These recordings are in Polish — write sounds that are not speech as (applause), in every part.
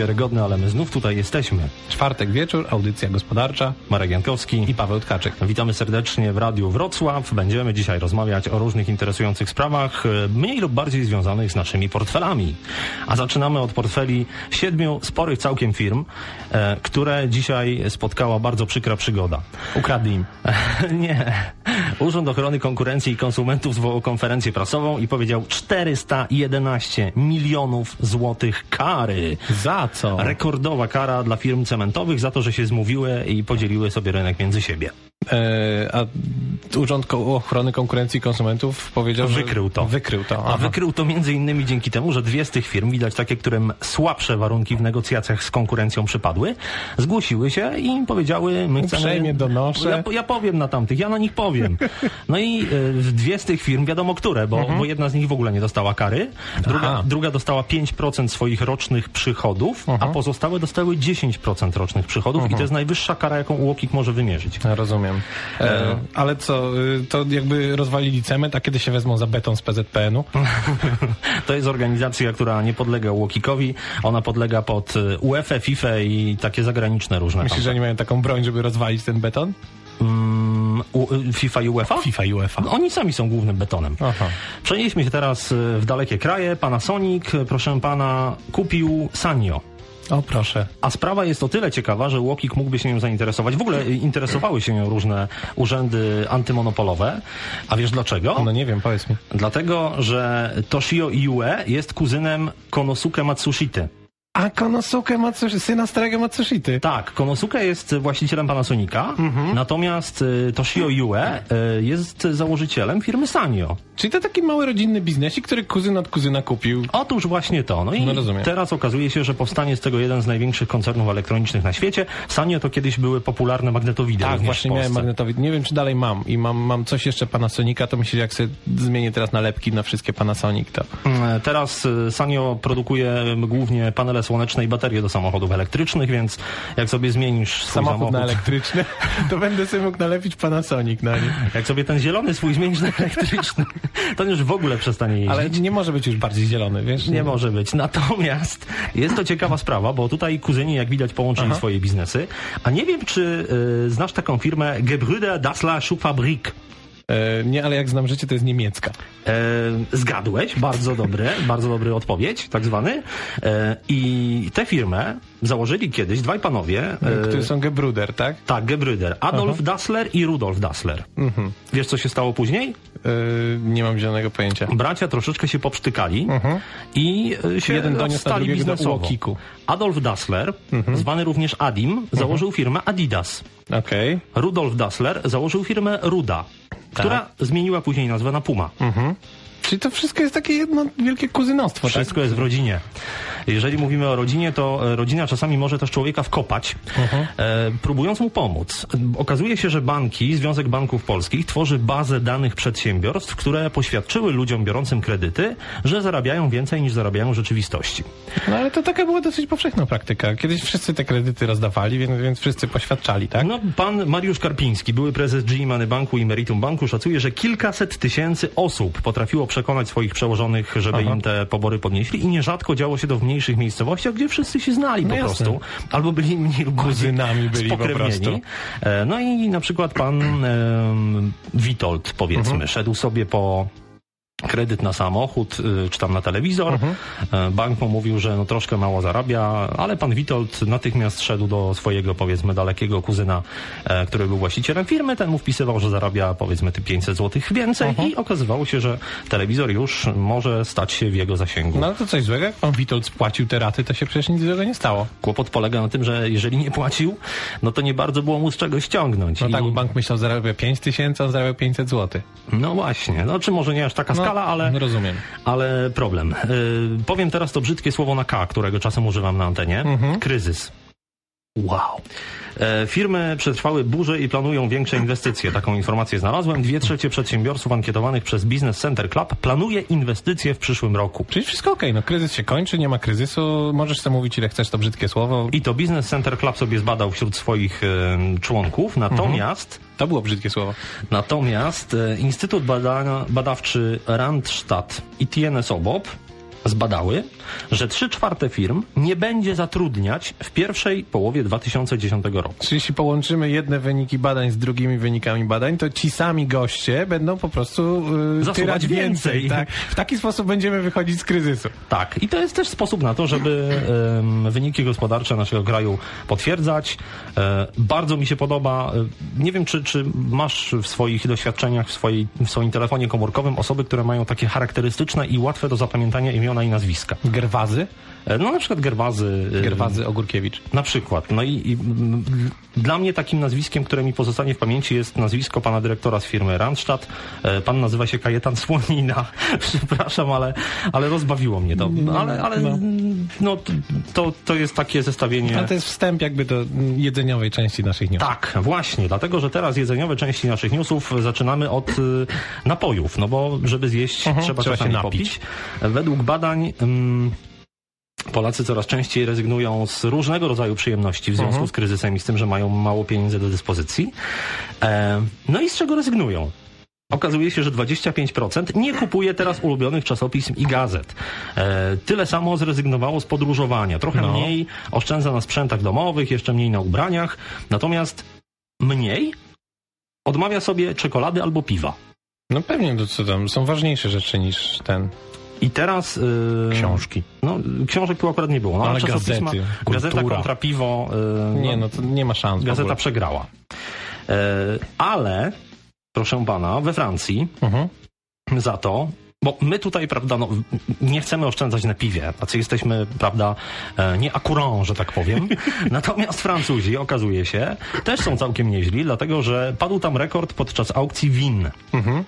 niewiarygodne, ale my znów tutaj jesteśmy. Czwartek wieczór, audycja gospodarcza. Marek Jankowski i Paweł Tkaczyk. Witamy serdecznie w Radiu Wrocław. Będziemy dzisiaj rozmawiać o różnych interesujących sprawach, e, mniej lub bardziej związanych z naszymi portfelami. A zaczynamy od portfeli siedmiu sporych całkiem firm, e, które dzisiaj spotkała bardzo przykra przygoda. Ukradli im. (laughs) Nie. Urząd Ochrony Konkurencji i Konsumentów zwołał konferencję prasową i powiedział 411 milionów złotych kary. Za co? Rekordowa kara dla firm cementowych za to, że się zmówiły i podzieliły sobie rynek między siebie. E, a Urząd Ochrony Konkurencji i Konsumentów powiedział, że... Wykrył to. Wykrył to. Aha. A wykrył to między innymi dzięki temu, że dwie z tych firm, widać takie, którym słabsze warunki w negocjacjach z konkurencją przypadły, zgłosiły się i powiedziały, my chcemy... Uprzejmie donoszę. Ja, ja powiem na tamtych, ja na nich powiem. No i y, dwie z tych firm, wiadomo które, bo, mhm. bo jedna z nich w ogóle nie dostała kary, druga, druga dostała 5% swoich rocznych przychodów, mhm. a pozostałe dostały 10% rocznych przychodów mhm. i to jest najwyższa kara, jaką UOKiK może wymierzyć. Ja rozumiem. E, ale co, y, to jakby rozwalili cement, a kiedy się wezmą za beton z PZPN-u? (laughs) to jest organizacja, która nie podlega UOKiK-owi, ona podlega pod y, UEFA, FIFA i takie zagraniczne różne. Myślisz, że oni mają taką broń, żeby rozwalić ten beton? Mm, FIFA i UEFA? FIFA i UEFA. No, oni sami są głównym betonem. Aha. Przenieśmy się teraz y, w dalekie kraje. Panasonic, proszę pana, kupił Sanyo. O, proszę. A sprawa jest o tyle ciekawa, że Łokik mógłby się nią zainteresować. W ogóle interesowały się nią różne urzędy antymonopolowe. A wiesz dlaczego? No nie wiem, powiedz mi. Dlatego, że Toshio Ue jest kuzynem Konosuke Matsushity. A Konosuke Matsushita, syna starego Matsushity. Tak, Konosuke jest właścicielem Panasonica, mhm. natomiast y, Toshio Yue y, jest założycielem firmy Sanyo. Czyli to taki mały rodzinny biznesik, który kuzyn od kuzyna kupił. Otóż właśnie to. No i no teraz okazuje się, że powstanie z tego jeden z największych koncernów elektronicznych na świecie. Sanyo to kiedyś były popularne magnetowidy. Tak, właśnie miałem magnetowidy. Nie wiem, czy dalej mam. I mam, mam coś jeszcze Panasonica, to myślę, że jak sobie zmienię teraz nalepki na wszystkie Panasonic, to... Mm, teraz y, Sanyo produkuje głównie panele panele słoneczne i baterie do samochodów elektrycznych, więc jak sobie zmienisz swój samochód, samochód na elektryczny, (laughs) to będę sobie mógł nalepić Panasonic na nim. Jak sobie ten zielony swój zmienisz na elektryczny, (laughs) to już w ogóle przestanie jeździć. Ale nie może być już bardziej zielony, wiesz? Nie, nie może być. Natomiast jest to ciekawa sprawa, bo tutaj kuzyni, jak widać, połączyli Aha. swoje biznesy. A nie wiem, czy y, znasz taką firmę Gebrüder Dassler Schuhfabrik. E, nie, ale jak znam życie, to jest niemiecka. E, zgadłeś, bardzo dobry, (laughs) bardzo dobry odpowiedź, tak zwany. E, I tę firmę założyli kiedyś dwaj panowie. Którzy są Gebruder, tak? Tak, Gebruder. Adolf Aha. Dassler i Rudolf Dassler. Mhm. Wiesz, co się stało później? Nie mam zielonego pojęcia. Bracia troszeczkę się poprztykali mhm. i się Jeden doniósł stali biznesowo. Adolf Dassler, mhm. zwany również Adim, założył mhm. firmę Adidas. Okay. Rudolf Dassler założył firmę Ruda która tak. zmieniła później nazwę na Puma. Mhm. Czyli to wszystko jest takie jedno wielkie kuzynostwo, tak? Wszystko tak? jest w rodzinie. Jeżeli mówimy o rodzinie, to e, rodzina czasami może też człowieka wkopać, uh-huh. e, próbując mu pomóc. Okazuje się, że banki, Związek Banków Polskich tworzy bazę danych przedsiębiorstw, które poświadczyły ludziom biorącym kredyty, że zarabiają więcej niż zarabiają w rzeczywistości. No ale to taka była dosyć powszechna praktyka. Kiedyś wszyscy te kredyty rozdawali, więc, więc wszyscy poświadczali, tak? No, pan Mariusz Karpiński, były prezes G Money Banku i Meritum Banku, szacuje, że kilkaset tysięcy osób potrafiło przekonać swoich przełożonych, żeby Aha. im te pobory podnieśli i nierzadko działo się to w mniejszych miejscowościach, gdzie wszyscy się znali no po jasne. prostu. Albo byli mniej lub Kuzynami byli po prostu. E, no i na przykład pan e, Witold, powiedzmy, mhm. szedł sobie po kredyt na samochód, y, czy tam na telewizor. Mhm. E, bank mu mówił, że no troszkę mało zarabia, ale pan Witold natychmiast szedł do swojego, powiedzmy, dalekiego kuzyna, e, który był właścicielem firmy. Ten mu wpisywał, że zarabia, powiedzmy, te 500 zł więcej mhm. i okazywało się, że telewizor już może stać się w jego zasięgu. No to coś złego, jak pan Witold spłacił te raty, to się przecież nic złego nie stało. Kłopot polega na tym, że jeżeli nie płacił, no to nie bardzo było mu z czego ściągnąć. No I... tak, bank myślał, że zarabia 5 tysięcy, on zarabia 500 zł. No właśnie, no czy może nie aż taka no. Skala, ale, Rozumiem. ale problem. Yy, powiem teraz to brzydkie słowo na K, którego czasem używam na antenie. Mhm. Kryzys. Wow. E, firmy przetrwały burzę i planują większe inwestycje. Taką informację znalazłem. Dwie trzecie przedsiębiorców ankietowanych przez Business Center Club planuje inwestycje w przyszłym roku. Czyli wszystko ok, no kryzys się kończy, nie ma kryzysu, możesz sobie mówić ile chcesz to brzydkie słowo. I to Business Center Club sobie zbadał wśród swoich e, członków, natomiast... Mhm. To było brzydkie słowo. Natomiast e, Instytut Badawczy Randstad i TNS Obop zbadały, że 3 czwarte firm nie będzie zatrudniać w pierwszej połowie 2010 roku. Czyli jeśli połączymy jedne wyniki badań z drugimi wynikami badań, to ci sami goście będą po prostu yy, Zasuwać więcej. więcej. Tak? W taki sposób będziemy wychodzić z kryzysu. Tak, i to jest też sposób na to, żeby em, wyniki gospodarcze naszego kraju potwierdzać. E, bardzo mi się podoba, e, nie wiem, czy, czy masz w swoich doświadczeniach, w, swojej, w swoim telefonie komórkowym osoby, które mają takie charakterystyczne i łatwe do zapamiętania imiona i nazwiska. Gerwazy? E, no na przykład Gerwazy. e, Gerwazy Ogórkiewicz. Na przykład. No i, i mm, dla mnie takim nazwiskiem, które mi pozostanie w pamięci jest nazwisko pana dyrektora z firmy Randstad. E, Pan nazywa się Kajetan Słonina. (laughs) Przepraszam, ale, ale rozbawiło mnie to. Ale, ale No. no, to, to jest takie zestawienie. Ale to jest wstęp jakby do mm, jedzeniowej części naszych newsów. Tak, właśnie, dlatego że teraz jedzeniowe części naszych newsów zaczynamy od y, napojów, no bo żeby zjeść trzeba, Mhm, trzeba czasami się napić. popić. Według badań ym, Polacy coraz częściej rezygnują z różnego rodzaju przyjemności w związku Mhm. z kryzysem i z tym, że mają mało pieniędzy do dyspozycji. E, no i z czego rezygnują? Okazuje się, że 25% nie kupuje teraz ulubionych czasopism i gazet. E, tyle samo zrezygnowało z podróżowania. Trochę No. mniej oszczędza na sprzętach domowych, jeszcze mniej na ubraniach. Natomiast mniej odmawia sobie czekolady albo piwa. No pewnie, to co tam, są ważniejsze rzeczy niż ten I teraz... Yy, książki. No, książek tu akurat nie było. No, Ale gazety, Gazeta kontra piwo. Yy, Nie, no to nie ma szans Gazeta przegrała. E, ale, proszę pana, we Francji Mhm. za to, bo my tutaj, prawda, no, nie chcemy oszczędzać na piwie, tacy jesteśmy, prawda, e, nie akurat, że tak powiem. (laughs) Natomiast Francuzi, okazuje się, też są całkiem nieźli, dlatego że padł tam rekord podczas aukcji win. Mhm.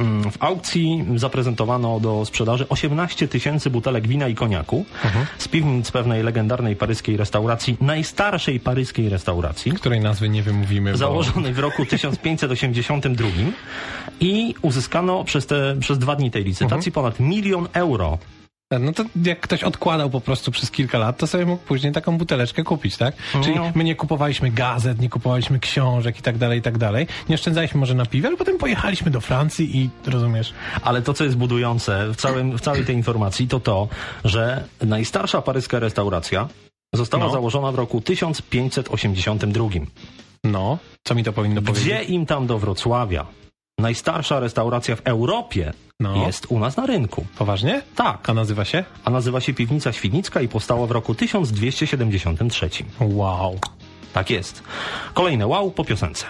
Mm, W aukcji zaprezentowano do sprzedaży 18 tysięcy butelek wina i koniaku Mhm. z piwnic pewnej legendarnej paryskiej restauracji, najstarszej paryskiej restauracji Której nazwy nie wymówimy, bo... założonej w roku 1582 i uzyskano przez, te, przez dwa dni tej licytacji ponad milion euro. No to jak ktoś odkładał po prostu przez kilka lat, to sobie mógł później taką buteleczkę kupić, tak? Czyli No. my nie kupowaliśmy gazet, nie kupowaliśmy książek i tak dalej, i tak dalej. Nie oszczędzaliśmy może na piwie, ale potem pojechaliśmy do Francji i rozumiesz, Ale to, co jest budujące w, całym, w całej tej informacji, to to, że najstarsza paryska restauracja została No. założona w roku 1582. no, co mi to powinno Gdzie powiedzieć? im tam do Wrocławia? Najstarsza restauracja w Europie No. jest u nas na rynku. Poważnie? Tak, A nazywa się? a nazywa się Piwnica Świdnicka i powstała w roku 1273. Wow. Tak jest. Kolejne wow po piosence.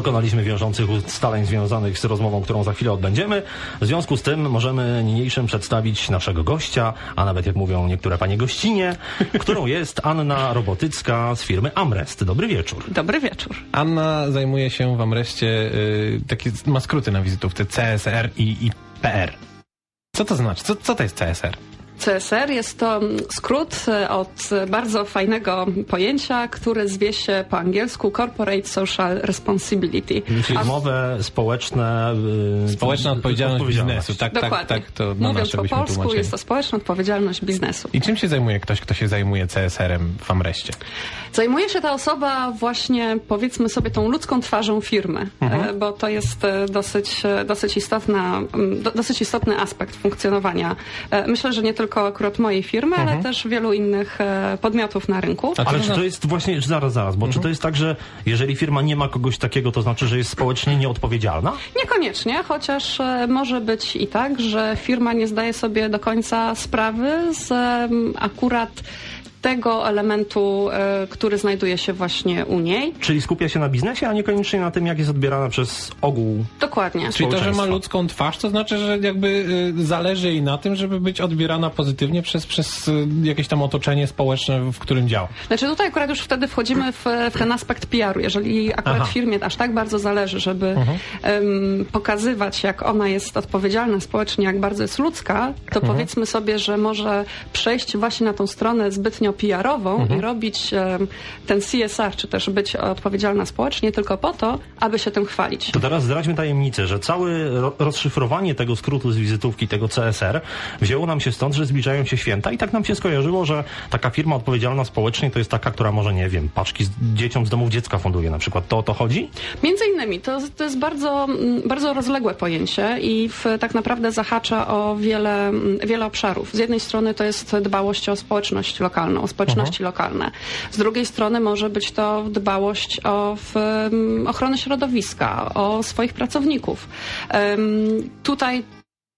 Dokonaliśmy wiążących ustaleń związanych z rozmową, którą za chwilę odbędziemy. W związku z tym możemy niniejszym przedstawić naszego gościa, a nawet jak mówią niektóre panie gościnie, (laughs) którą jest Anna Robotycka z firmy Amrest. Dobry wieczór. Dobry wieczór. Anna zajmuje się w Amreście, y, takie ma skróty na wizytówce CSR i, i PR. Co to znaczy? Co, co to jest CSR? CSR jest to skrót e, od e, bardzo fajnego pojęcia, które zwie się po angielsku Corporate Social Responsibility. Czyli A- umowy społeczne... yy, Społeczna odpowiedzialność, odpowiedzialność. biznesu. Tak, tak, Dokładnie. tak, to na Mówiąc po polsku, tłumaczyli. jest to społeczna odpowiedzialność biznesu. I czym się zajmuje ktoś, kto się zajmuje CSR-em w Amreście? Zajmuje się ta osoba właśnie, powiedzmy sobie, tą ludzką twarzą firmy, Mhm. e, bo to jest e, dosyć, e, dosyć, istotna, do, dosyć istotny aspekt funkcjonowania. E, Myślę, że nie tylko akurat mojej firmy, ale też wielu innych e, podmiotów na rynku. Mhm. A Ale czy to jest właśnie, zaraz, zaraz, bo czy to jest tak, że jeżeli firma nie ma kogoś takiego, to znaczy, że jest społecznie nieodpowiedzialna? Niekoniecznie, chociaż e, może być i tak, że firma nie zdaje sobie do końca sprawy z akurat tego elementu, e, który znajduje się właśnie u niej. Czyli skupia się na biznesie, a niekoniecznie na tym, jak jest odbierana przez ogół. Dokładnie. Czyli to, że ma ludzką twarz, to znaczy, że jakby y, zależy jej na tym, żeby być odbierana pozytywnie przez, przez y, jakieś tam otoczenie społeczne, w którym działa. Znaczy tutaj akurat już wtedy wchodzimy w, w ten aspekt PR-u. Jeżeli akurat Aha. firmie aż tak bardzo zależy, żeby em, pokazywać, jak ona jest odpowiedzialna społecznie, jak bardzo jest ludzka, to powiedzmy sobie, że może przejść właśnie na tą stronę zbytnio odpowiednio PR-ową i robić ten CSR, czy też być odpowiedzialna społecznie tylko po to, aby się tym chwalić. To teraz zdradźmy tajemnicę, że całe ro- rozszyfrowanie tego skrótu z wizytówki, tego CSR, wzięło nam się stąd, że zbliżają się święta i tak nam się skojarzyło, że taka firma odpowiedzialna społecznie to jest taka, która może, nie wiem, paczki z dzieciom z domów dziecka funduje na przykład. To o to chodzi? Między innymi, to, to jest bardzo, bardzo rozległe pojęcie i w, tak naprawdę zahacza o wiele, wiele obszarów. Z jednej strony to jest dbałość o społeczność lokalną, o społeczności lokalne. Z drugiej strony może być to dbałość o w, mm, ochronę środowiska, o swoich pracowników. Em, tutaj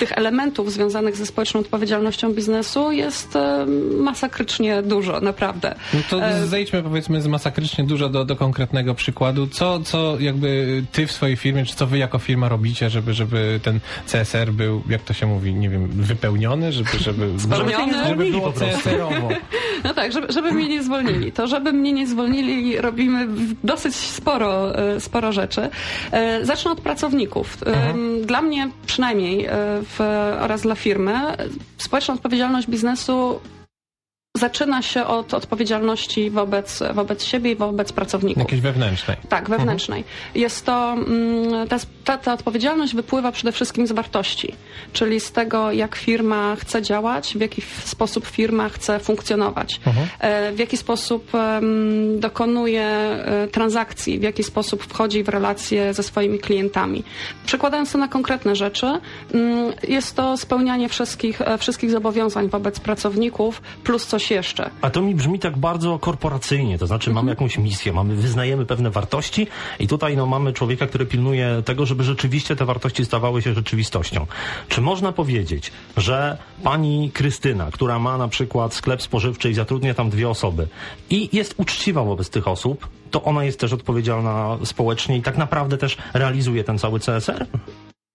tych elementów związanych ze społeczną odpowiedzialnością biznesu jest em, masakrycznie dużo, naprawdę. No to E, zejdźmy powiedzmy z masakrycznie dużo do, do konkretnego przykładu. Co, co jakby ty w swojej firmie, czy co wy jako firma robicie, żeby, żeby ten CSR był, jak to się mówi, nie wiem, wypełniony, żeby, żeby, (laughs) Spełniony? żeby, żeby było Po prostu. CSR-owo. (laughs) No tak, żeby, żeby mnie nie zwolnili. To, żeby mnie nie zwolnili, robimy dosyć sporo, e, sporo rzeczy. E, Zacznę od pracowników. E, Dla mnie przynajmniej e, w, oraz dla firmy. Społeczna odpowiedzialność biznesu zaczyna się od odpowiedzialności wobec, wobec siebie i wobec pracowników. Jakiejś wewnętrznej. Tak, wewnętrznej. Jest to, mm, ta, ta, odpowiedzialność wypływa przede wszystkim z wartości, czyli z tego, jak firma chce działać, w jaki sposób firma chce funkcjonować, e, w jaki sposób dokonuje e, transakcji, w jaki sposób wchodzi w relacje ze swoimi klientami. Przekładając to na konkretne rzeczy, mm, jest to spełnianie wszystkich, e, wszystkich zobowiązań wobec pracowników, plus coś jeszcze. A to mi brzmi tak bardzo korporacyjnie, to znaczy mamy jakąś misję, mamy, wyznajemy pewne wartości i tutaj no, mamy człowieka, który pilnuje tego, żeby rzeczywiście te wartości stawały się rzeczywistością. Czy można powiedzieć, że pani Krystyna, która ma na przykład sklep spożywczy i zatrudnia tam dwie osoby i jest uczciwa wobec tych osób, to ona jest też odpowiedzialna społecznie i tak naprawdę też realizuje ten cały CSR?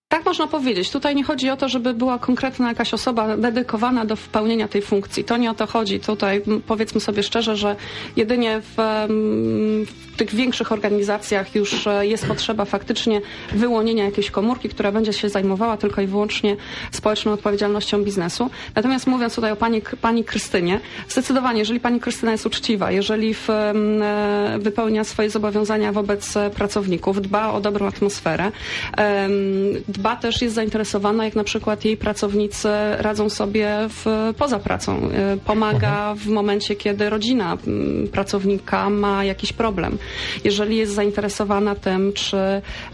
Tak można powiedzieć. Tutaj nie chodzi o to, żeby była konkretna jakaś osoba dedykowana do wypełnienia tej funkcji. To nie o to chodzi. Tutaj powiedzmy sobie szczerze, że jedynie w, w tych większych organizacjach już e, jest potrzeba faktycznie wyłonienia jakiejś komórki, która będzie się zajmowała tylko i wyłącznie społeczną odpowiedzialnością biznesu. Natomiast mówiąc tutaj o pani, pani Krystynie, zdecydowanie, jeżeli pani Krystyna jest uczciwa, jeżeli w, e, wypełnia swoje zobowiązania wobec e, pracowników, dba o dobrą atmosferę, dba też, jest zainteresowana, jak na przykład jej pracownicy radzą sobie w, poza pracą. Pomaga w momencie, kiedy rodzina pracownika ma jakiś problem. Jeżeli jest zainteresowana tym, czy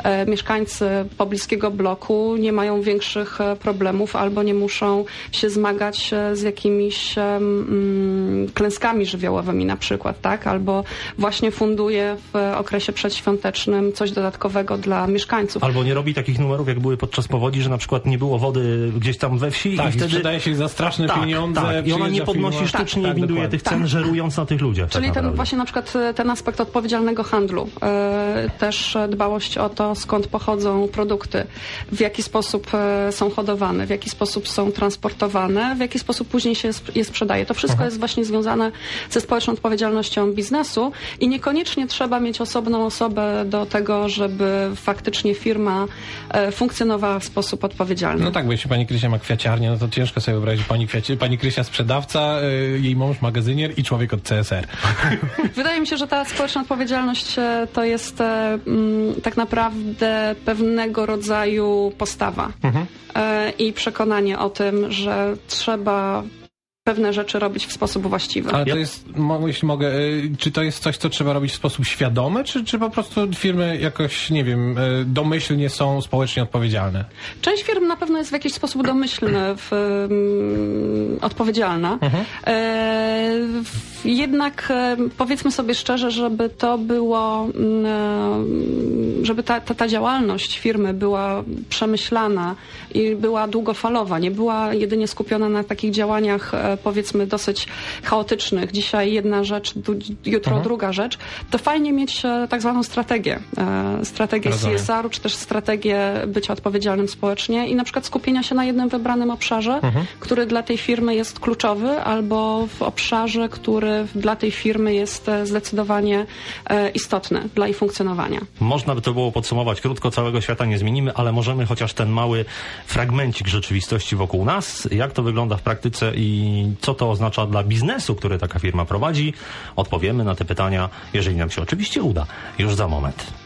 e, mieszkańcy pobliskiego bloku nie mają większych e, problemów albo nie muszą się zmagać e, z jakimiś mm, klęskami żywiołowymi na przykład, tak? Albo właśnie funduje w okresie przedświątecznym coś dodatkowego dla mieszkańców. Albo nie robi takich numerów, jak były podczas powodzi, że na przykład nie było wody gdzieś tam we wsi Tak, i wtedy... sprzedaje się za straszne tak, pieniądze. tak. I ona nie podnosi firma. sztucznie Tak, winduje dokładnie. tych cen, żerując na tych ludziach. Czyli tak ten właśnie na przykład ten aspekt odpowiedzialnego handlu, e, też dbałość o to, skąd pochodzą produkty, w jaki sposób e, są hodowane, w jaki sposób są transportowane, w jaki sposób później się je sprzedaje. To wszystko jest właśnie związane ze społeczną odpowiedzialnością biznesu i niekoniecznie trzeba mieć osobną osobę do tego, żeby faktycznie firma e, funkcjonowała w sposób odpowiedzialny. No tak, bo jeśli pani Krysia ma kwiaciarnię, no to ciężko sobie wyobrazić pani, kwiaci, pani Krysia sprzedawca, jej mąż magazynier i człowiek od CSR. Wydaje mi się, że ta społeczna odpowiedzialność e, to jest e, mm, tak naprawdę pewnego rodzaju postawa e, i przekonanie o tym, że trzeba pewne rzeczy robić w sposób właściwy. Ale to jest, jeśli mogę, czy to jest coś, co trzeba robić w sposób świadomy, czy, czy po prostu firmy jakoś, nie wiem, domyślnie są społecznie odpowiedzialne? Część firm na pewno jest w jakiś sposób domyślny, w, mm, odpowiedzialna. E, w- jednak e, powiedzmy sobie szczerze, żeby to było, mm, e, żeby ta, ta, ta działalność firmy była przemyślana i była długofalowa, nie była jedynie skupiona na takich działaniach e, powiedzmy dosyć chaotycznych. Dzisiaj jedna rzecz, jutro druga rzecz. To fajnie mieć tak zwaną strategię. Strategię Rozumiem. CSR CSR-u, czy też strategię bycia odpowiedzialnym społecznie i na przykład skupienia się na jednym wybranym obszarze, który dla tej firmy jest kluczowy, albo w obszarze, który dla tej firmy jest zdecydowanie istotny dla jej funkcjonowania. Można by to było podsumować krótko, całego świata nie zmienimy, ale możemy chociaż ten mały fragmencik rzeczywistości wokół nas, jak to wygląda w praktyce i co to oznacza dla biznesu, który taka firma prowadzi, odpowiemy na te pytania, jeżeli nam się oczywiście uda, już za moment.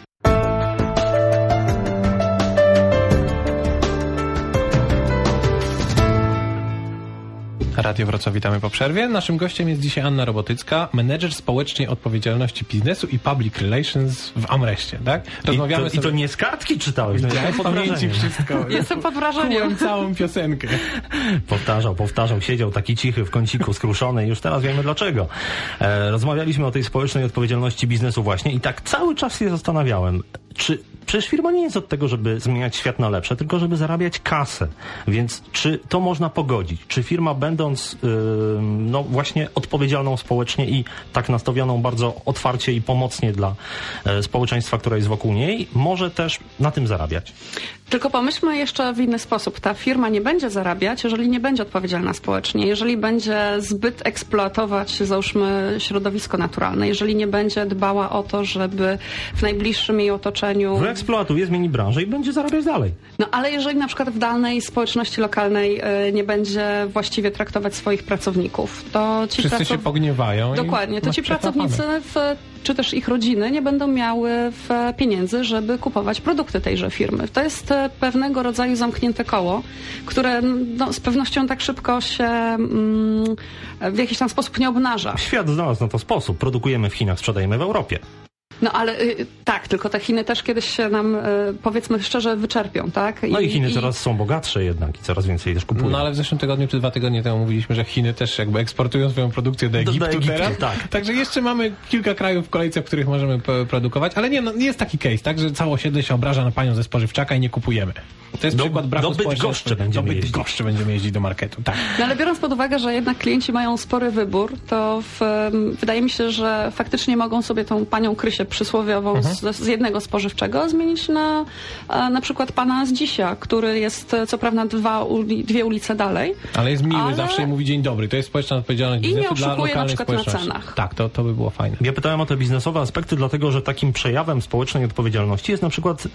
Radio Wrocław, witamy po przerwie. Naszym gościem jest dzisiaj Anna Robotycka, menedżer społecznej odpowiedzialności biznesu i public relations w Amreście, tak? Rozmawiamy I to, sobie... i to nie z kartki czytałeś? No, ja pamięci wszystko. (laughs) Jestem pod wrażeniem. całą piosenkę. Powtarzał, powtarzał, siedział taki cichy w kąciku, skruszony i już teraz wiemy dlaczego. E, rozmawialiśmy o tej społecznej odpowiedzialności biznesu właśnie i tak cały czas się zastanawiałem, czy przecież firma nie jest od tego, żeby zmieniać świat na lepsze, tylko żeby zarabiać kasę. Więc czy to można pogodzić? Czy firma będąc no właśnie odpowiedzialną społecznie i tak nastawioną bardzo otwarcie i pomocnie dla yy, społeczeństwa, które jest wokół niej, może też na tym zarabiać? Tylko pomyślmy jeszcze w inny sposób. Ta firma nie będzie zarabiać, jeżeli nie będzie odpowiedzialna społecznie, jeżeli będzie zbyt eksploatować, załóżmy, środowisko naturalne, jeżeli nie będzie dbała o to, żeby w najbliższym jej otoczeniu... Wyeksploatuje, zmieni branżę i będzie zarabiać dalej. No ale jeżeli na przykład w danej społeczności lokalnej y, nie będzie właściwie traktować swoich pracowników, to ci Wszyscy się pogniewają. Dokładnie, to ci pracownicy w czy też ich rodziny nie będą miały pieniędzy, żeby kupować produkty tejże firmy. To jest e, pewnego rodzaju zamknięte koło, które no, z pewnością tak szybko się mm, w jakiś tam sposób nie obnaża. Świat znalazł na to sposób. Produkujemy w Chinach, sprzedajemy w Europie. No ale y, tak, tylko te Chiny też kiedyś się nam, y, powiedzmy szczerze, wyczerpią, tak? I, no i Chiny i... coraz są bogatsze jednak i coraz więcej też kupują. No ale w zeszłym tygodniu czy dwa tygodnie temu mówiliśmy, że Chiny też jakby eksportują swoją produkcję do Egiptu, do, do Egiptu teraz. Tak. Także jeszcze mamy kilka krajów w kolejce, w których możemy produkować, ale nie, no, jest taki case, tak, że całe osiedle się obraża na panią ze spożywczaka i nie kupujemy. To jest do, przykład braku do Bydgoszczy będziemy, do Bydgoszczy będziemy jeździć do marketu, tak. No ale biorąc pod uwagę, że jednak klienci mają spory wybór, to w, wydaje mi się, że faktycznie mogą sobie tą panią Krysię przysłowiową mhm. z, z, jednego spożywczego zmienić na na przykład pana z dzisiaj, który jest co prawda dwa, dwie ulice dalej. Ale jest miły ale... zawsze i mówi dzień dobry. To jest społeczna odpowiedzialność I biznesu nie dla lokalnej na przykład na cenach. Tak, to, to by było fajne. Ja pytałem o te biznesowe aspekty, dlatego że takim przejawem społecznej odpowiedzialności jest na przykład y,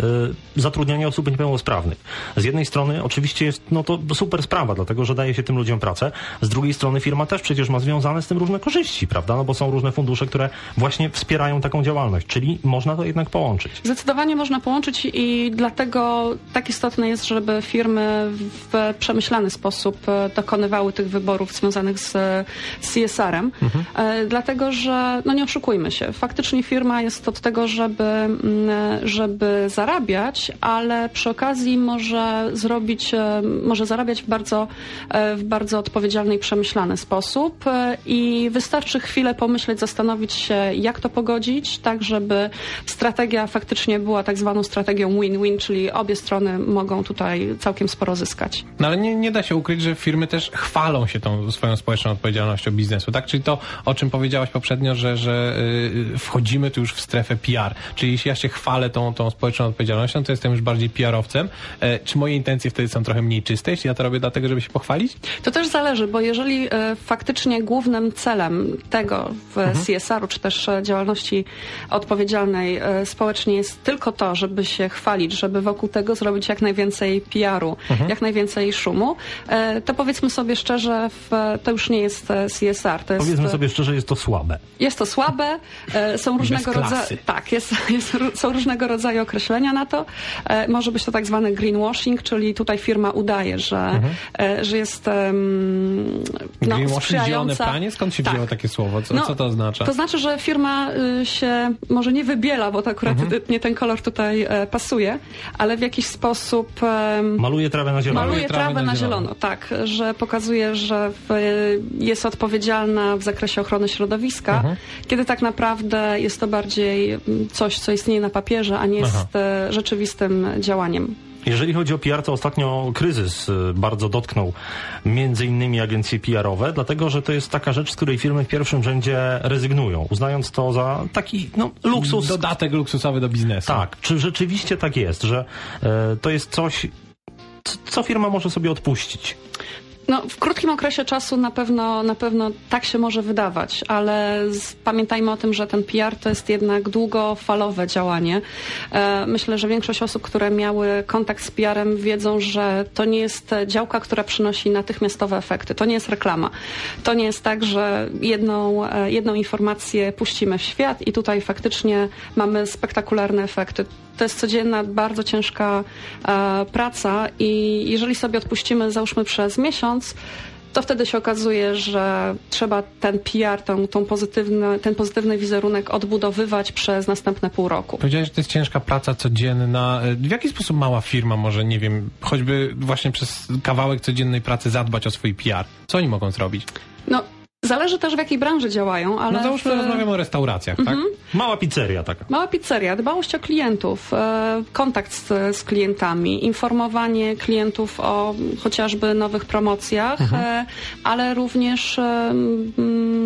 zatrudnianie osób niepełnosprawnych. Z jednej strony strony oczywiście jest no to super sprawa, dlatego że daje się tym ludziom pracę. Z drugiej strony firma też przecież ma związane z tym różne korzyści, prawda? No bo są różne fundusze, które właśnie wspierają taką działalność, czyli można to jednak połączyć. Zdecydowanie można połączyć i dlatego tak istotne jest, żeby firmy w przemyślany sposób e, dokonywały tych wyborów związanych z CSR-em, mhm. E, dlatego że, no nie oszukujmy się, faktycznie firma jest od tego, żeby, mm, żeby zarabiać, ale przy okazji może zrobić robić, e, może zarabiać w bardzo, e, w bardzo odpowiedzialny i przemyślany sposób e, i wystarczy chwilę pomyśleć, zastanowić się, jak to pogodzić, tak żeby strategia faktycznie była tak zwaną strategią win-win, czyli obie strony mogą tutaj całkiem sporo zyskać. No ale nie, nie da się ukryć, że firmy też chwalą się tą swoją społeczną odpowiedzialnością biznesu, tak? Czyli to, o czym powiedziałaś poprzednio, że, że yy, wchodzimy tu już w strefę PR. Czyli jeśli ja się chwalę tą, tą społeczną odpowiedzialnością, to jestem już bardziej PR-owcem. Yy, czy moje intencje wtedy są trochę mniej czyste, jeśli ja to robię dlatego, żeby się pochwalić? To też zależy, bo jeżeli e, faktycznie głównym celem tego w mhm. CSR-u, czy też e, działalności odpowiedzialnej e, społecznie jest tylko to, żeby się chwalić, żeby wokół tego zrobić jak najwięcej PR-u, mhm. jak najwięcej szumu, to powiedzmy sobie szczerze, to już nie jest CSR. To jest, powiedzmy sobie szczerze, jest to słabe. Jest to słabe, są różnego rodzaju... Tak, jest, (laughs) jest, są różnego rodzaju określenia na to. Może być to tak zwany greenwashing, czyli tutaj firma udaje, że, mhm. E, że jest no, sprzyjająca. Planie? Skąd się tak. wzięło takie słowo? Co, no, co to oznacza? To znaczy, że firma y, się może nie wybiela, bo to akurat mhm. nie ten kolor tutaj e, pasuje, ale w jakiś sposób maluje trawę na zielono. Maluje trawę, na, na zielono. zielono, tak, że pokazuje, że w, jest odpowiedzialna w zakresie ochrony środowiska, mhm. kiedy tak naprawdę jest to bardziej coś, co istnieje na papierze, a nie jest Aha. E, rzeczywistym działaniem. Jeżeli chodzi o PR, to ostatnio kryzys y, bardzo dotknął między innymi agencje PR-owe, dlatego że to jest taka rzecz, z której firmy w pierwszym rzędzie rezygnują, uznając to za taki no, luksus. Dodatek luksusowy do biznesu. Tak. Czy rzeczywiście tak jest, że e, to jest coś, co firma może sobie odpuścić? No, w krótkim okresie czasu na pewno, na pewno tak się może wydawać, ale z, pamiętajmy o tym, że ten PR to jest jednak długofalowe działanie. E, myślę, że większość osób, które miały kontakt z PR-em wiedzą, że to nie jest działka, która przynosi natychmiastowe efekty. To nie jest reklama. To nie jest tak, że jedną, e, jedną informację puścimy w świat i tutaj faktycznie mamy spektakularne efekty to jest codzienna, bardzo ciężka e, praca i jeżeli sobie odpuścimy, załóżmy przez miesiąc, to wtedy się okazuje, że trzeba ten PR, ten, tą pozytywny, ten pozytywny wizerunek odbudowywać przez następne pół roku. Powiedziałeś, że to jest ciężka praca codzienna. W jaki sposób mała firma może, nie wiem, choćby właśnie przez kawałek codziennej pracy zadbać o swój PR? Co oni mogą zrobić? No, Zależy też w jakiej branży działają, ale... No załóżmy, w... rozmawiamy o restauracjach, tak? Mhm. Mała pizzeria taka. Mała pizzeria, dbałość o klientów, e, kontakt z, z klientami, informowanie klientów o chociażby nowych promocjach, mhm. E, ale również e,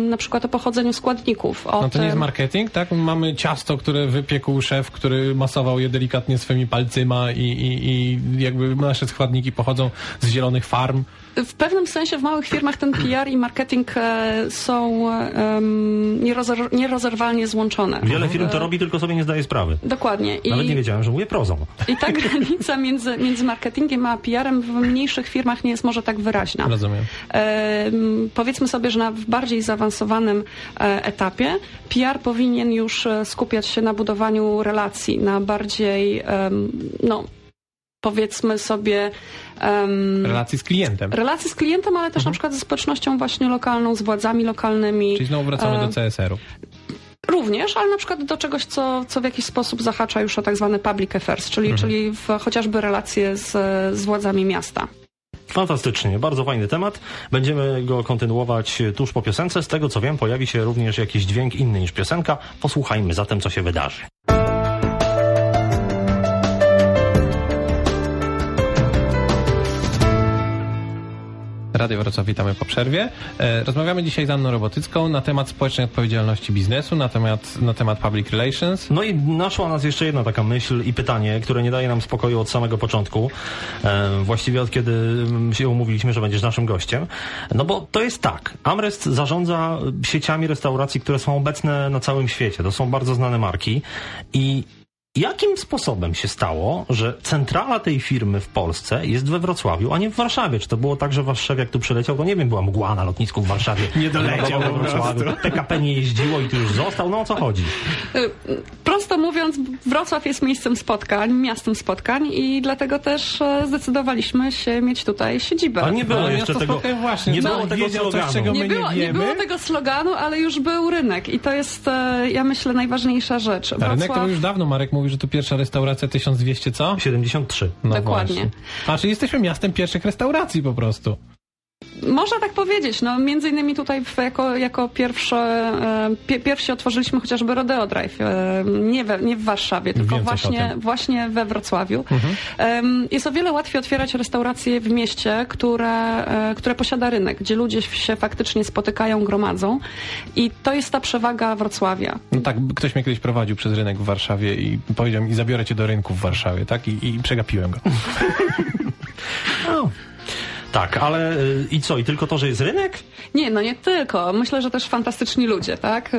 na przykład o pochodzeniu składników. no to nie jest marketing, tak? Mamy ciasto, które wypiekł szef, który masował je delikatnie swoimi palcyma i, i, i jakby nasze składniki pochodzą z zielonych farm. W pewnym sensie w małych firmach ten PR i marketing są um, nierozer nierozerwalnie złączone. Wiele firm to robi, tylko sobie nie zdaje sprawy. Dokładnie. Nawet I, nie wiedziałem, że mówię prozą. I ta granica między, między marketingiem a PR-em w mniejszych firmach nie jest może tak wyraźna. Rozumiem. powiedzmy sobie, że na bardziej zaawansowanym e, etapie PR powinien już e, skupiać się na budowaniu relacji, na bardziej no, powiedzmy sobie... Um, relacji z klientem. Relacji z klientem, ale też mhm. na przykład ze społecznością właśnie lokalną, z władzami lokalnymi. Czyli znowu wracamy do CSR-u. Również, ale na przykład do czegoś, co, co w jakiś sposób zahacza już o tak zwany public affairs, czyli, mhm. czyli w, chociażby relacje z, z władzami miasta. Fantastycznie, bardzo fajny temat. Będziemy go kontynuować tuż po piosence. Z tego co wiem, pojawi się również jakiś dźwięk inny niż piosenka. Posłuchajmy zatem, co się wydarzy. Radio Wrocław, witamy po przerwie. E, rozmawiamy dzisiaj z Anną Robotycką na temat społecznej odpowiedzialności biznesu, na temat, na temat public relations. No i naszła nas jeszcze jedna taka myśl i pytanie, które nie daje nam spokoju od samego początku. E, właściwie od kiedy się umówiliśmy, że będziesz naszym gościem. No bo to jest tak. Amrest zarządza sieciami restauracji, które są obecne na całym świecie. To są bardzo znane marki i Jakim sposobem się stało, że centrala tej firmy w Polsce jest we Wrocławiu, a nie w Warszawie? Czy to było tak, że Warszawie jak tu przyleciał, to nie wiem, była mgła na lotnisku w Warszawie. (laughs) Nie doleciał we Wrocławiu. PKP nie jeździło i tu już został. No o co chodzi? Prosto mówiąc, Wrocław jest miejscem spotkań, miastem spotkań i dlatego też e, zdecydowaliśmy się mieć tutaj siedzibę. A nie było no, jeszcze tego, właśnie, nie było tego sloganu. Coś, nie, było, nie, nie, było tego sloganu, ale już był rynek i to jest, e, ja myślę, najważniejsza rzecz. Wrocław... Rynek to już dawno Marek mówi, że to pierwsza restauracja 1200 co? 73. No Dokładnie. Właśnie. A, czyli jesteśmy miastem pierwszych restauracji po prostu. Można tak powiedzieć. No, między innymi tutaj jako, jako pierwsze, e, pierwsi otworzyliśmy chociażby Rodeo Drive. E, nie, we, nie w Warszawie, tylko właśnie, właśnie we Wrocławiu. Mhm. Jest o wiele łatwiej otwierać restauracje w mieście, które, e, które posiada rynek, gdzie ludzie się faktycznie spotykają, gromadzą. I to jest ta przewaga Wrocławia. No tak, ktoś mnie kiedyś prowadził przez rynek w Warszawie i powiedział mi, zabiorę cię do rynku w Warszawie, tak? I, i przegapiłem go. (laughs) oh. Tak, ale y, i co? I tylko to, że jest rynek? Nie, no nie tylko. Myślę, że też fantastyczni ludzie, tak? Y,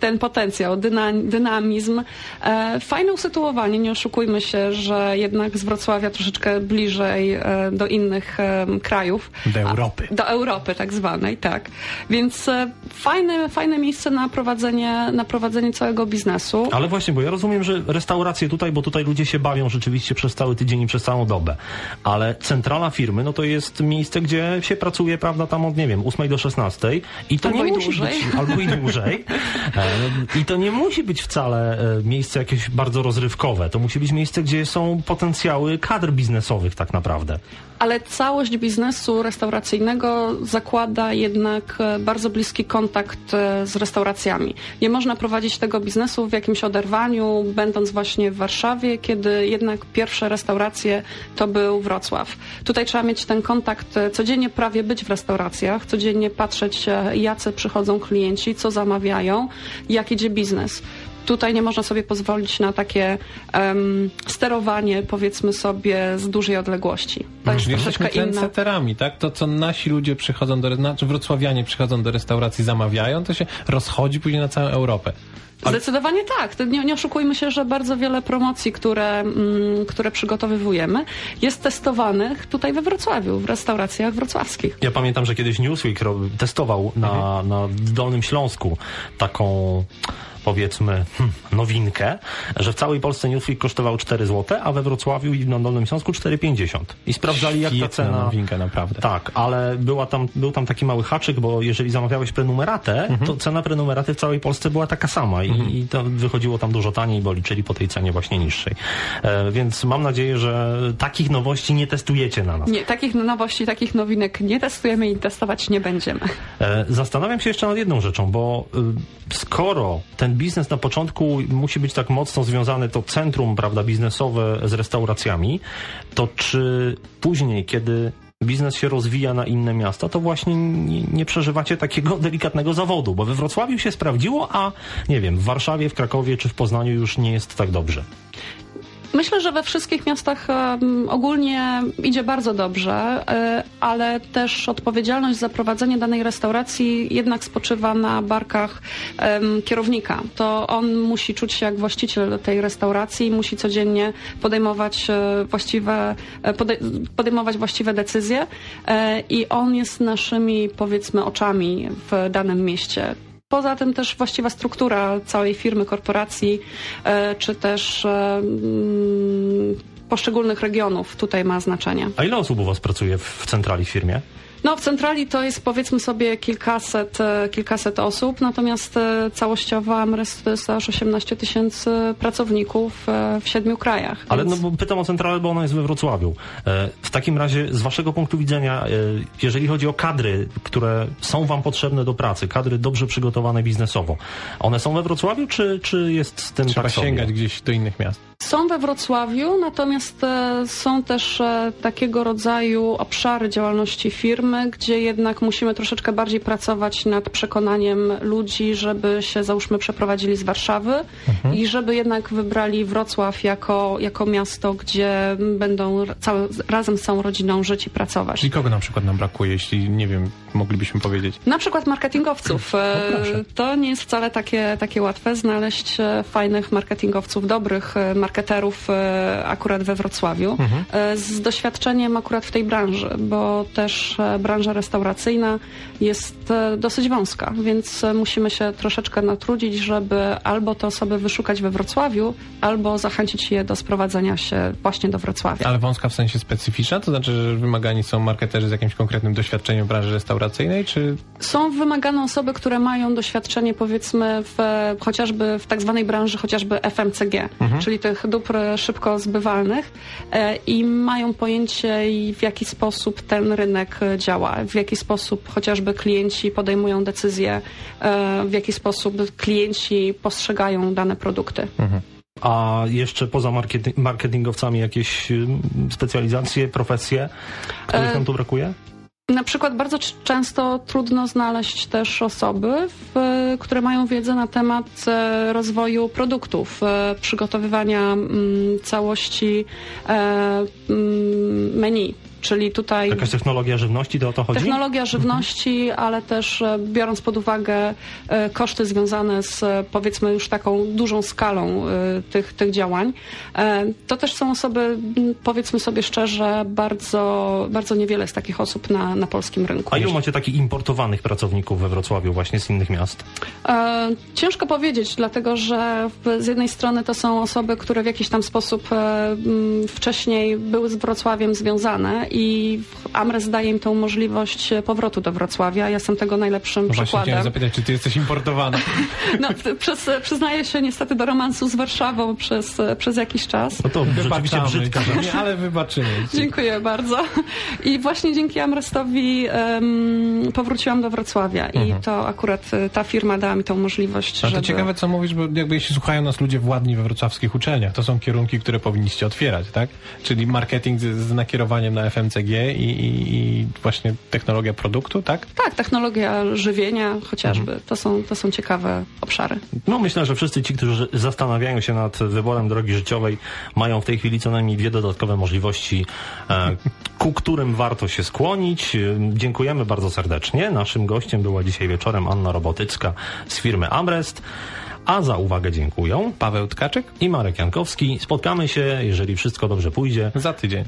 ten potencjał, dyna, dynamizm. E, fajne usytuowanie, nie oszukujmy się, że jednak z Wrocławia troszeczkę bliżej e, do innych e, krajów. Do Europy. Do Europy tak zwanej, tak. Więc fajne, fajne miejsce na prowadzenie, na prowadzenie całego biznesu. Ale właśnie, bo ja rozumiem, że restauracje tutaj, bo tutaj ludzie się bawią rzeczywiście przez cały tydzień i przez całą dobę. Ale centrala firmy, no to jest miejsce, gdzie się pracuje, prawda, tam od, nie wiem, 8 do 16 i to albo nie musi dłużej. być, albo i dłużej. (laughs) E, I to nie musi być wcale e, miejsce jakieś bardzo rozrywkowe. To musi być miejsce, gdzie są potencjały kadr biznesowych tak naprawdę ale całość biznesu restauracyjnego zakłada jednak e, bardzo bliski kontakt e, z restauracjami. Nie można prowadzić tego biznesu w jakimś oderwaniu, będąc właśnie w Warszawie, kiedy jednak pierwsze restauracje to był Wrocław. Tutaj trzeba mieć ten kontakt, e, codziennie prawie być w restauracjach, codziennie patrzeć, jacy przychodzą klienci, co zamawiają, jak idzie biznes tutaj nie można sobie pozwolić na takie um, sterowanie, powiedzmy sobie, z dużej odległości. To jest Czyli troszeczkę jesteśmy tak? To, co nasi ludzie przychodzą do, znaczy wrocławianie przychodzą do restauracji, zamawiają, to się rozchodzi później na całą Europę. Zdecydowanie tak. Nie, nie oszukujmy się, że bardzo wiele promocji, które, mm, które przygotowywujemy, jest testowanych tutaj we Wrocławiu, w restauracjach wrocławskich. Ja pamiętam, że kiedyś Newsweek testował na, na Dolnym Śląsku taką powiedzmy hmm, nowinkę, że w całej Polsce Newsweek kosztował 4 zł, a we Wrocławiu i na Dolnym Śląsku 4,50. I sprawdzali jak ta cena... nowinka, naprawdę. Tak, ale była tam, był tam taki mały haczyk, bo jeżeli zamawiałeś prenumeratę, to cena prenumeraty w całej Polsce była taka sama i, i to wychodziło tam dużo taniej, bo liczyli po tej cenie właśnie niższej. E, więc mam nadzieję, że takich nowości nie testujecie na nas. Nie, takich nowości, takich nowinek nie testujemy i testować nie będziemy. E, Zastanawiam się jeszcze nad jedną rzeczą, bo y, skoro ten biznes na początku musi być tak mocno związany, to centrum prawda, biznesowe z restauracjami, to czy później, kiedy biznes się rozwija na inne miasta, to właśnie nie, nie przeżywacie takiego (laughs) delikatnego zawodu, bo we Wrocławiu się sprawdziło, a nie wiem, w Warszawie, w Krakowie czy w Poznaniu już nie jest tak dobrze. Myślę, że we wszystkich miastach ogólnie idzie bardzo dobrze, e, ale też odpowiedzialność za prowadzenie danej restauracji jednak spoczywa na barkach kierownika. To on musi czuć się jak właściciel tej restauracji, musi codziennie podejmować e, właściwe, e, pode- podejmować właściwe decyzje i on jest naszymi, powiedzmy, oczami w danym mieście. Poza tym też właściwa struktura całej firmy, korporacji, e, czy też e, mm, poszczególnych regionów tutaj ma znaczenie. A ile osób u Was pracuje w, centrali w firmie? No, w centrali to jest powiedzmy sobie kilkaset, e, kilkaset osób, natomiast e, całościowo Amrest to jest aż 18 tysięcy pracowników e, w siedmiu krajach. Ale więc- no, bo pytam o centralę, bo ona jest we Wrocławiu. W takim razie, z waszego punktu widzenia, jeżeli chodzi o kadry, które są wam potrzebne do pracy, kadry dobrze przygotowane biznesowo, one są we Wrocławiu, czy, czy jest z tym Trzeba tak sobie? sięgać gdzieś do innych miast. Są we Wrocławiu, natomiast e, są też e, takiego rodzaju obszary działalności firmy, gdzie jednak musimy troszeczkę bardziej pracować nad przekonaniem ludzi, żeby się załóżmy przeprowadzili z Warszawy i żeby jednak wybrali Wrocław jako, jako miasto, gdzie będą całe, razem z całą rodziną żyć i pracować. Czyli kogo na przykład nam brakuje, jeśli, nie wiem, moglibyśmy powiedzieć? Na przykład marketingowców. E, To nie jest wcale takie, takie łatwe znaleźć fajnych marketingowców, dobrych e, marketerów e, akurat we Wrocławiu, e, z doświadczeniem akurat w tej branży, bo też e, branża restauracyjna jest dosyć wąska, więc musimy się troszeczkę natrudzić, żeby albo te osoby wyszukać we Wrocławiu, albo zachęcić je do sprowadzenia się właśnie do Wrocławia. Ale wąska w sensie specyficzna? To znaczy, że wymagani są marketerzy z jakimś konkretnym doświadczeniem w branży restauracyjnej, czy Są wymagane osoby, które mają doświadczenie powiedzmy w, chociażby w tak zwanej branży chociażby FMCG, czyli tych dóbr szybko zbywalnych e, i mają pojęcie w jaki sposób ten rynek e, działa, w jaki sposób chociażby klienci podejmują decyzje, e, w jaki sposób klienci postrzegają dane produkty. A jeszcze poza markety- marketingowcami jakieś ym, specjalizacje, profesje, których E, nam tu brakuje? Na przykład bardzo często trudno znaleźć też osoby, w, które mają wiedzę na temat e, rozwoju produktów, e, przygotowywania mm, całości e, mm, menu. Czyli tutaj Jakaś technologia żywności, to o to chodzi? technologia żywności, ale też e, biorąc pod uwagę e, koszty związane z e, powiedzmy już taką dużą skalą tych, tych działań, to też są osoby, powiedzmy sobie szczerze, bardzo, bardzo niewiele jest takich osób na, na polskim rynku. A ilu macie takich importowanych pracowników we Wrocławiu właśnie z innych miast? Ciężko powiedzieć, dlatego że z jednej strony to są osoby, które w jakiś tam sposób wcześniej były z Wrocławiem związane i Amres daje im tą możliwość e, powrotu do Wrocławia. Ja jestem tego najlepszym No właśnie chciałem przykładem. zapytać, czy ty jesteś importowana? (laughs) No, przez, przyznaję się niestety do romansu z Warszawą przez, przez jakiś czas. No to rzeczywiście Wybaczamy brzydka rzecz. ale wybaczymy. Dziękuję bardzo. I właśnie dzięki Amrestowi em, powróciłam do Wrocławia i to akurat e, ta firma dała mi tą możliwość, Ale to żeby... ciekawe, co mówisz, bo jakby jeśli słuchają nas ludzie władni we wrocławskich uczelniach, to są kierunki, które powinniście otwierać, tak? Czyli marketing z, z nakierowaniem na FMCG i, i, i właśnie technologia produktu, tak? Tak, technologia żywienia chociażby. To, są, to są ciekawe obszary. No myślę, że wszyscy ci, którzy zastanawiają się nad wyborem drogi życiowej, mają w tej chwili co najmniej dwie dodatkowe możliwości, e, (laughs) ku którym warto się skłonić. Dziękujemy bardzo serdecznie. Naszym gościem była dzisiaj wieczorem Anna Robotycka z firmy Amrest. A za uwagę dziękuję Paweł Tkaczyk i Marek Jankowski. Spotkamy się, jeżeli wszystko dobrze pójdzie, za tydzień.